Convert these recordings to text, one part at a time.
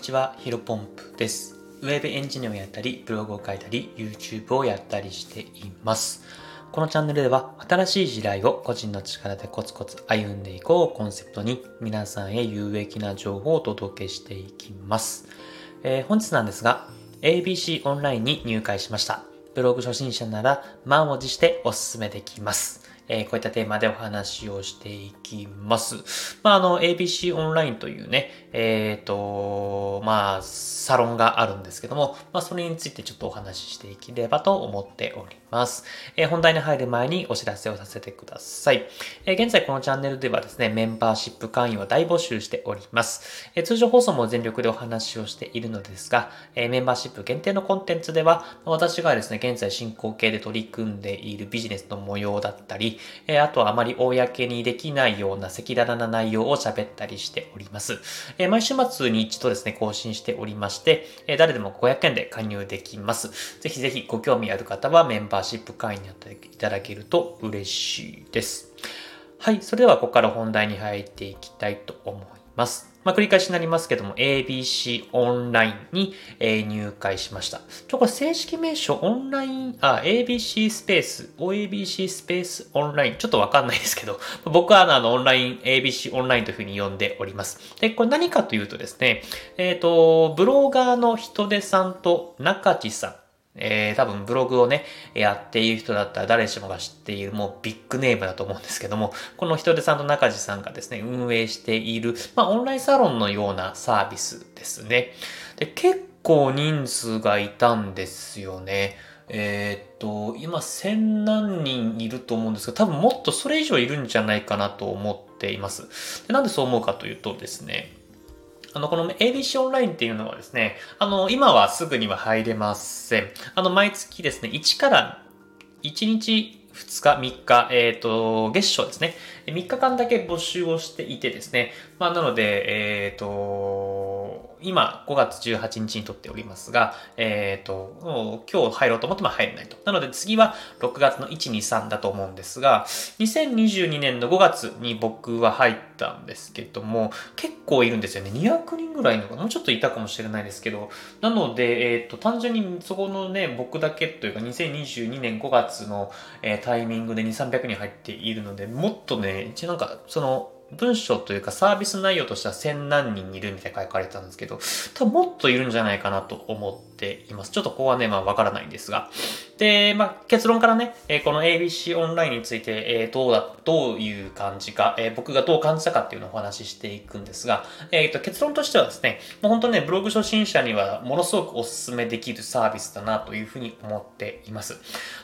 にちは、ヒロポンプです。ウェブエンジニアをやったり、ブログを書いたり、YouTube をやったりしています。このチャンネルでは、新しい時代を個人の力でコツコツ歩んでいこうコンセプトに、皆さんへ有益な情報をお届けしていきます。えー、本日なんですが、ABC オンラインに入会しました。ブログ初心者なら満を持してお勧めできます。えー、こういったテーマでお話をしていきます。まあ、あの、ABC オンラインというね、えっ、ー、と、まあ、サロンがあるんですけども、まあ、それについてちょっとお話ししていければと思っております。えー、本題に入る前にお知らせをさせてください。え、現在このチャンネルではですね、メンバーシップ会員を大募集しております。え、通常放送も全力でお話をしているのですが、え、メンバーシップ限定のコンテンツでは、私がですね、現在進行形で取り組んでいるビジネスの模様だったり、えー、あとはあまり公にできないような赤裸々な内容を喋ったりしております。えー、毎週末に一度ですね、更新しておりまして、えー、誰でも500円で加入できます。ぜひぜひご興味ある方はメンバーシップ会員になっていただけると嬉しいです。はい。それではここから本題に入っていきたいと思います。まあ、繰り返しになりますけども、ABC オンラインに、えー、入会しました。ちょ、これ正式名称、オンライン、あ、ABC スペース、OABC スペースオンライン、ちょっとわかんないですけど、僕はあの、オンライン、ABC オンラインというふうに呼んでおります。で、これ何かというとですね、えっ、ー、と、ブロガーの人手さんと中地さん、えー、多分ブログをね、やっている人だったら誰しもが知っているもうビッグネームだと思うんですけども、この人手さんと中地さんがですね、運営している、まあオンラインサロンのようなサービスですね。で、結構人数がいたんですよね。えー、っと、今千何人いると思うんですけど、多分もっとそれ以上いるんじゃないかなと思っています。でなんでそう思うかというとですね、あの、この ABC オンラインっていうのはですね、あの、今はすぐには入れません。あの、毎月ですね、1から1日2日、3日、えっ、ー、と、月賞ですね。3日間だけ募集をしていてですね。まあ、なので、えっ、ー、と、今、5月18日に撮っておりますが、えっ、ー、と、今日入ろうと思っても入れないと。なので次は6月の1、2、3だと思うんですが、2022年の5月に僕は入ったんですけども、結構いるんですよね。200人ぐらいのかもうちょっといたかもしれないですけど、なので、えっ、と、単純にそこのね、僕だけというか、2022年5月の、えタイミングで2、300人入っているので、もっとね、一応なんか、その、文章というかサービス内容としては千何人いるみたいに書かれてたんですけど、多分もっといるんじゃないかなと思っています。ちょっとここはね、まあわからないんですが。で、まあ結論からね、えこの ABC オンラインについて、えどうだ、どういう感じか、え僕がどう感じたかっていうのをお話ししていくんですが、えっ、と結論としてはですね、もう本当ね、ブログ初心者にはものすごくお勧めできるサービスだなというふうに思っています。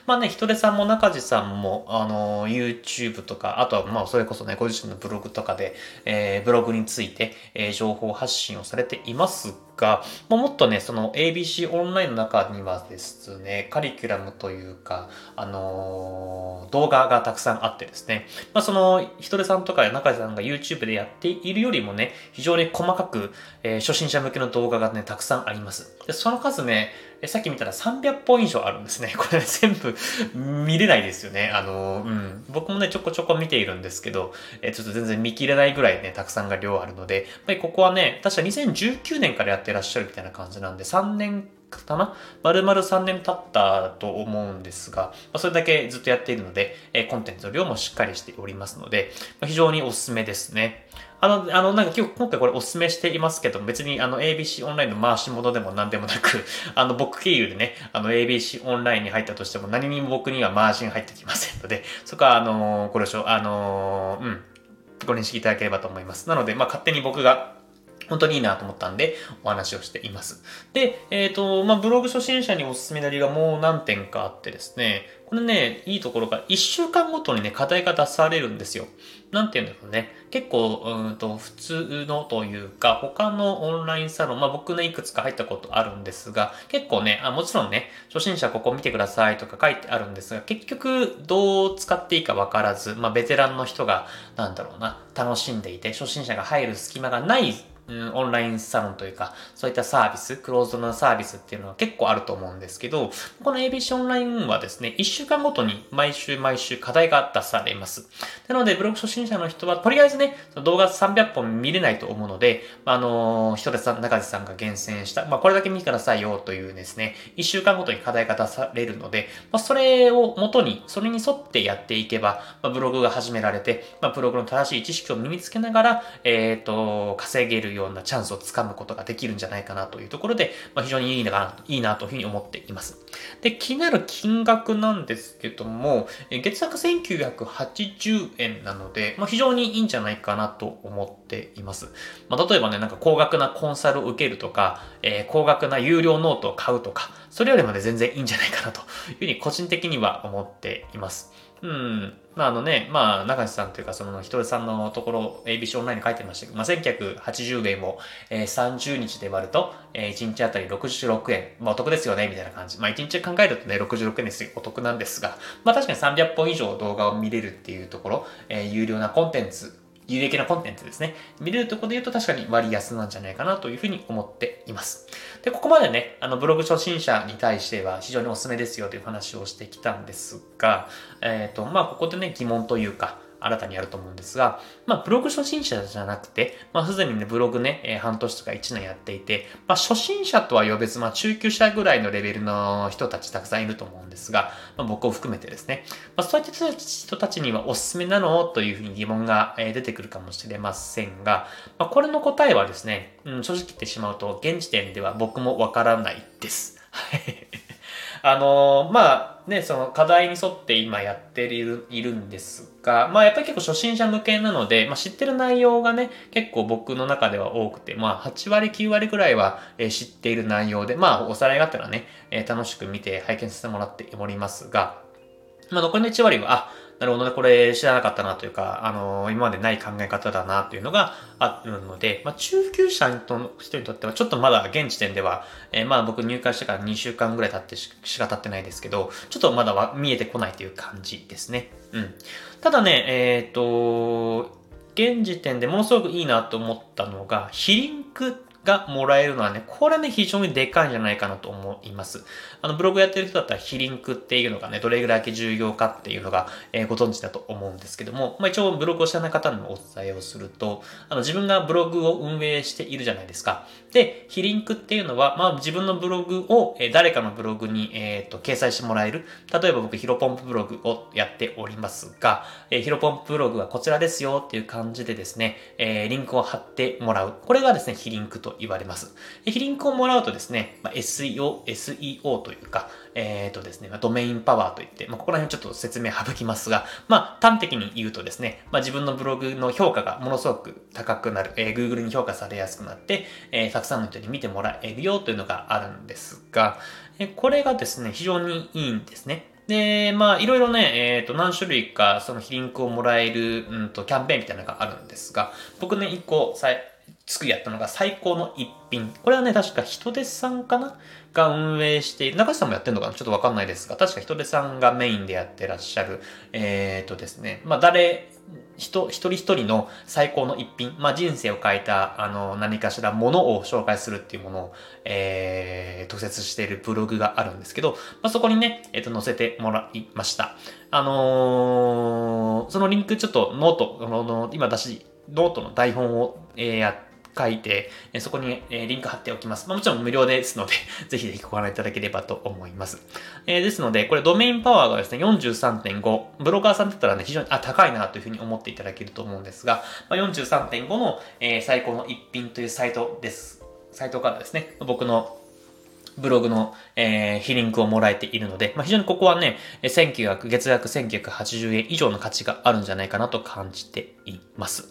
まあね、人手さんも中地さんも、あの、YouTube とか、あとはまあそれこそね、ご自身のブログとかで、え、ブログについて、え、情報発信をされていますが、もっとね、その ABC オンラインの中にはですね、カリキュラムというか、あのー、動画がたくさんあってですね、まあ、その、ひとりさんとか中井さんが YouTube でやっているよりもね、非常に細かく、えー、初心者向けの動画がね、たくさんあります。で、その数ね、えさっき見たら300本以上あるんですね。これね、全部見れないですよね。あの、うん。僕もね、ちょこちょこ見ているんですけど、え、ちょっと全然見切れないぐらいね、たくさんが量あるので、やっぱりここはね、確か2019年からやってらっしゃるみたいな感じなんで、3年かな？丸々3年経ったと思うんですが、まそれだけずっとやっているので、えコンテンツの量もしっかりしておりますので、ま非常におすすめですね。あの、あの、なんか今日、今回これお勧めしていますけど、別にあの ABC オンラインの回し物でも何でもなく、あの僕経由でね、あの ABC オンラインに入ったとしても何にも僕にはマージン入ってきませんので、そこはあのご了承、あのうん、ご認識いただければと思います。なので、まあ勝手に僕が本当にいいなと思ったんで、お話をしています。で、えっ、ー、と、まあ、ブログ初心者におすすめなりがもう何点かあってですね、これね、いいところが、1週間ごとにね、課題が出されるんですよ。なんて言うんだろうね。結構、うんと、普通のというか、他のオンラインサロン、まあ僕ね、いくつか入ったことあるんですが、結構ね、あもちろんね、初心者ここ見てくださいとか書いてあるんですが、結局、どう使っていいかわからず、まあベテランの人が、なんだろうな、楽しんでいて、初心者が入る隙間がないうん、オンラインサロンというか、そういったサービス、クローズドなサービスっていうのは結構あると思うんですけど、この ABC オンラインはですね、1週間ごとに毎週毎週課題が出されます。なので、ブログ初心者の人は、とりあえずね、動画300本見れないと思うので、あのー、ひとさん、中地さんが厳選した、まあ、これだけ見てくださいよというですね、1週間ごとに課題が出されるので、まあ、それを元に、それに沿ってやっていけば、まあ、ブログが始められて、まあ、ブログの正しい知識を身につけながら、えっ、ー、と、稼げるようなチャンスをつかむことができるんじゃないかなというところで、まあ、非常にいいな、いいなというふうに思っています。で、気になる金額なんですけども、月額1980円なので、まあ、非常にいいんじゃないかなと思っています。まあ、例えばね、なんか高額なコンサルを受けるとか、えー、高額な有料ノートを買うとか、それよりもね、全然いいんじゃないかなというふうに個人的には思っています。うん。まああのね、まあ中地さんというかそのヒトデさんのところ ABC オンラインに書いてましたけど、まあ1980円を、えー、30日で割ると、えー、1日あたり66円。まあお得ですよね、みたいな感じ。まあ1日考えるとね、66円ですよ。お得なんですが、まあ確かに300本以上動画を見れるっていうところ、えー、有料なコンテンツ有益なコンテンツですね。見れるところで言うと確かに割安なんじゃないかなというふうに思っています。で、ここまでね、あの、ブログ初心者に対しては非常におすすめですよという話をしてきたんですが、えっ、ー、と、まあ、ここでね、疑問というか、新たにやると思うんですが、まあ、ブログ初心者じゃなくて、まあ、すでにね、ブログね、えー、半年とか1年やっていて、まあ、初心者とは呼べず、まあ、中級者ぐらいのレベルの人たちたくさんいると思うんですが、まあ、僕を含めてですね、まあ、そういった人たちにはおすすめなの？というふうに疑問が出てくるかもしれませんが、まあ、これの答えはですね、うん、正直言ってしまうと、現時点では僕もわからないです。はい。あのー、まあね、その課題に沿って今やっているいるんですが、まあやっぱり結構初心者向けなので、まあ知ってる内容がね、結構僕の中では多くて、まあ8割9割くらいは、え知っている内容で、まあおさらいがあったらね、え楽しく見て拝見させてもらっておりますが、まあ残りの1割は、あ、なるほどね、これ知らなかったなというか、あのー、今までない考え方だなというのがあるので、まあ、中級者の人にとっては、ちょっとまだ現時点では、えー、まあ僕入会してから2週間ぐらい経ってしか経ってないですけど、ちょっとまだは見えてこないという感じですね。うん。ただね、えっ、ー、と、現時点でものすごくいいなと思ったのが、非リンクがもらえるのはね、これね、非常にでかいんじゃないかなと思います。あの、ブログやってる人だったら、非リンクっていうのがね、どれぐらい重要かっていうのが、えー、ご存知だと思うんですけども、まあ一応ブログを知らない方にもお伝えをすると、あの、自分がブログを運営しているじゃないですか。で、非リンクっていうのは、まあ自分のブログを、え、誰かのブログに、えっ、ー、と、掲載してもらえる。例えば僕、ヒロポンプブログをやっておりますが、えー、ヒロポンプブログはこちらですよっていう感じでですね、えー、リンクを貼ってもらう。これがですね、非リンクと言われます。非リンクをもらうとですね、まあ、SEO、SEO というか、えっ、とですね、まあ、ドメインパワーといって、まあ、ここら辺ちょっと説明省きますが、まあ、端的に言うとですね、まあ、自分のブログの評価がものすごく高くなる、え、Google に評価されやすくなって、えー、くさんの人に見てもらえるよというのがあるんですが、これがですね、非常にいいんですね。で、まあ、いろいろね、えっ、ー、と、何種類か、そのリンクをもらえる、うんと、キャンペーンみたいなのがあるんですが、僕ね、一個、さ作りやったのが最高の一品。これはね、確か人手さんかな？が運営している。中地さんもやってるのかな？ちょっとわかんないですが、確か人手さんがメインでやってらっしゃる。えっ、ー、とですね。まあ、誰、人、一人一人の最高の一品。まあ、人生を変えた、あの、何かしらものを紹介するっていうものを、えー、特設しているブログがあるんですけど、まあ、そこにね、えっ、ー、と、載せてもらいました。あのー、そのリンクちょっと note、あの、今私、ノートの台本を、えー、やって、書いて、そこにリンク貼っておきます。ま、もちろん無料ですので ぜひぜひご覧いただければと思います。え、ですので、これドメインパワーがですね、43.5。ブロガーさんだったらね、非常にあ高いなというふうに思っていただけると思うんですが、ま、43.5の、え、最高の一品というサイトです。サイトからですね、僕のブログの、えー、ヒリンクをもらえているので、まあ、非常にここはね、1900、月額1980円以上の価値があるんじゃないかなと感じています。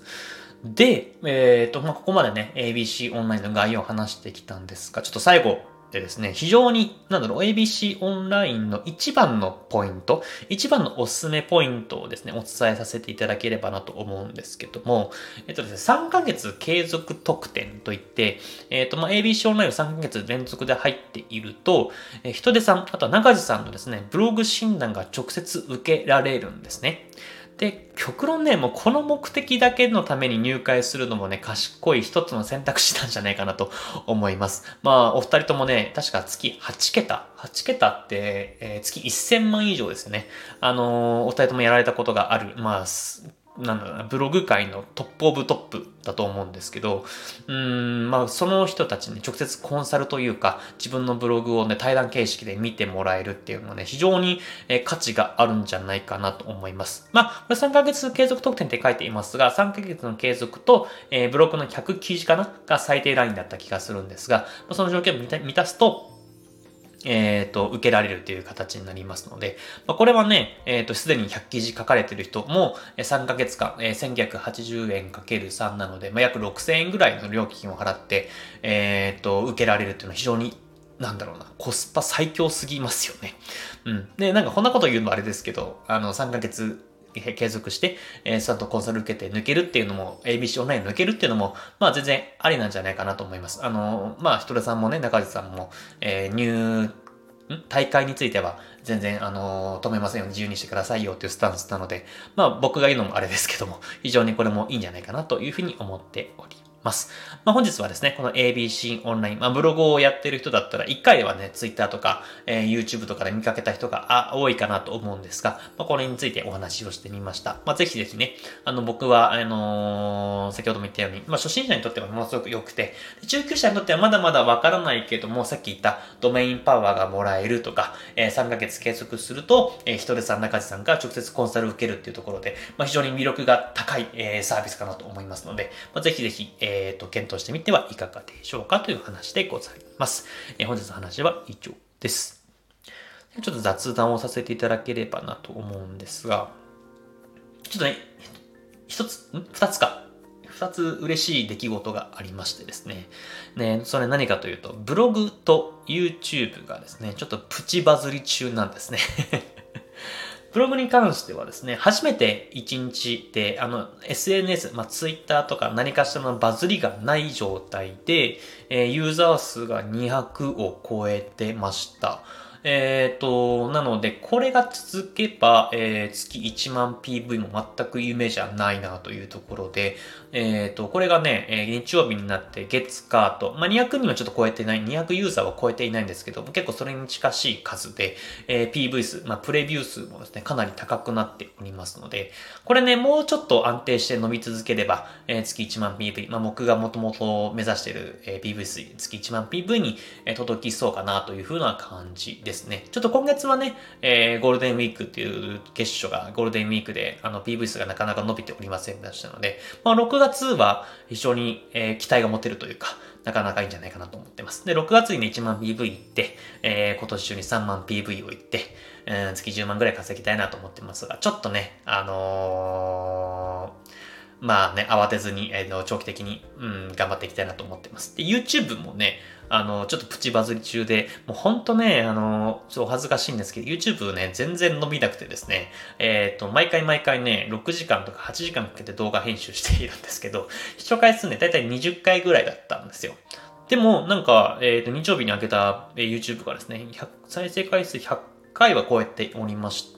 で、えっ、ー、と、まあ、ここまでね、ABC オンラインの概要を話してきたんですが、ちょっと最後でですね、非常に、なんだろう、ABC オンラインの一番のポイント、一番のおすすめポイントをですね、お伝えさせていただければなと思うんですけども、えっとですね、3ヶ月継続特典といって、えっと、まあ、ABC オンラインを3ヶ月連続で入っていると、え人手さん、あとは中地さんのですね、ブログ診断が直接受けられるんですね。で、極論ね、もうこの目的だけのために入会するのもね、賢い一つの選択肢なんじゃないかなと思います。まあ、お二人ともね、確か月8桁。8桁って、えー、月1000万以上ですよね。あのー、お二人ともやられたことがある。まあ、なんだろうな、ブログ界のトップオブトップだと思うんですけど、うん、まあその人たちに直接コンサルというか、自分のブログをね、対談形式で見てもらえるっていうのはね、非常に、え価値があるんじゃないかなと思います。まあ、これ3ヶ月継続特典って書いていますが、3ヶ月の継続と、えー、ブログの100記事かなが最低ラインだった気がするんですが、その条件を満たすと、えっ、ー、と、受けられるという形になりますので、まあ、これはね、えっ、ー、と、すでに100記事書かれてる人も、3ヶ月間、えー、1980円かける3なので、まあ、約6000円ぐらいの料金を払って、えっ、ー、と、受けられるっていうのは非常になんだろうな、コスパ最強すぎますよね。うん。で、なんかこんなこと言うのはあれですけど、あの、3ヶ月継続して、えー、ちゃんとコンサル受けて抜けるっていうのも、ABC オンライン抜けるっていうのも、まあ全然ありなんじゃないかなと思います。あの、まあ、ひとれさんもね、中地さんも、えー、入、大会については全然、あの止めませんよ自由にしてくださいよっていうスタンスなので、まあ僕が言うのもあれですけども、非常にこれもいいんじゃないかなというふうに思っております。ます。まあ、本日はですね、この ABC オンライン、まあ、ブログをやってる人だったら、1回はね、Twitter とか、えー、YouTube とかで見かけた人があ多いかなと思うんですが、まあ、これについてお話をしてみました。まあ、ぜひぜひね、あの、僕は、あのー、先ほども言ったように、まあ、初心者にとってはものすごく良くて、中級者にとってはまだまだわからないけども、さっき言ったドメインパワーがもらえるとか、えー、3ヶ月継続すると、えー、ひとりさん、中地さんが直接コンサルを受けるっていうところで、まあ、非常に魅力が高い、えー、サービスかなと思いますので、まあ、ぜひぜひ、ええー、と、検討してみてはいかがでしょうかという話でございます。えー、本日の話は以上です。ちょっと雑談をさせていただければなと思うんですが、ちょっとね、一つ、ん？二つか。二つ嬉しい出来事がありましてですね。ね、それ何かというと、ブログと YouTube がですね、ちょっとプチバズり中なんですねブログに関してはですね、初めて1日で、あの、SNS、まあ、Twitter とか何かしらのバズりがない状態で、えー、ユーザー数が200を超えてました。えっ、ー、と、なので、これが続けば、えー、月1万 PV も全く夢じゃないなというところで、えっ、ー、と、これがね、え日曜日になって月火と、まあ、200人はちょっと超えてない、200ユーザーは超えていないんですけど、結構それに近しい数で、え PV 数、まあ、プレビュー数もですね、かなり高くなっておりますので、これね、もうちょっと安定して伸び続ければ、え月1万 PV、まあ、僕がもともと目指している、え PV 数、月1万 PV に、え届きそうかなというふうな感じです。ね。ちょっと今月はね、えー、ゴールデンウィークっていう月初がゴールデンウィークで、あの PV 数がなかなか伸びておりませんでしたので、まあ6月月は非常に、えー、期待が持てるというか、なかなかいいんじゃないかなと思ってます。で、6月にね、1万 PV 行って、えー、今年中に3万 PV を行って、えー、月10万ぐらい稼ぎたいなと思ってますが、ちょっとね、あのーまあね、慌てずに、えー、長期的に、うん、頑張っていきたいなと思ってます。で、YouTube もね、あの、ちょっとプチバズり中で、もうほんとね、あの、ちょっと恥ずかしいんですけど、YouTube ね、全然伸びなくてですね、えっ、ー、と、毎回毎回ね、6時間とか8時間かけて動画編集しているんですけど、視聴回数ね、だいたい20回ぐらいだったんですよ。でも、なんか、えっ、ー、と、日曜日に上げた、え YouTube がですね、再生回数100回は超えておりまして、、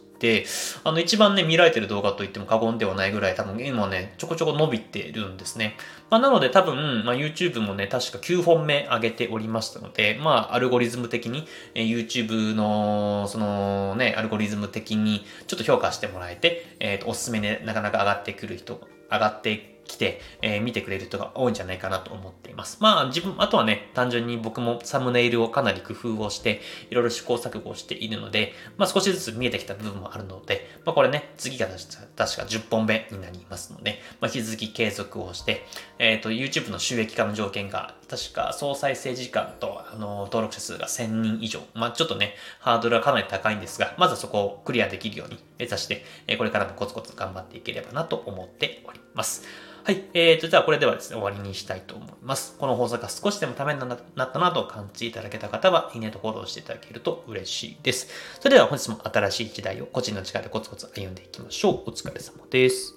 あの一番ね、見られてる動画といっても過言ではないぐらい多分今ね、ちょこちょこ伸びてるんですね。まあ、なので多分、まあ、YouTube もね、確か9本目上げておりましたので、まあ、アルゴリズム的に、え YouTube の、そのね、アルゴリズム的にちょっと評価してもらえて、えっ、ー、と、おすすめでなかなか上がってくる人、上がって来て、えー、見てくれる人が多いんじゃないかなと思っています。まあ自分、あとはね、単純に僕もサムネイルをかなり工夫をして、いろいろ試行錯誤をしているので、まあ少しずつ見えてきた部分もあるので、まあこれね、次が確か10本目になりますので、まあ引き続き継続をして、えっ、ー、と、YouTube の収益化の条件が、確か総再生時間と、あの、登録者数が1000人以上。まあちょっとね、ハードルはかなり高いんですが、まずはそこをクリアできるように目指して、えこれからもコツコツ頑張っていければなと思っております。はい。えーと、じゃあこれではですね、終わりにしたいと思います。この放送が少しでもためになったなと感じいただけた方は、いいねとフォローしていただけると嬉しいです。それでは本日も新しい時代を個人の力でコツコツ歩んでいきましょう。お疲れ様です。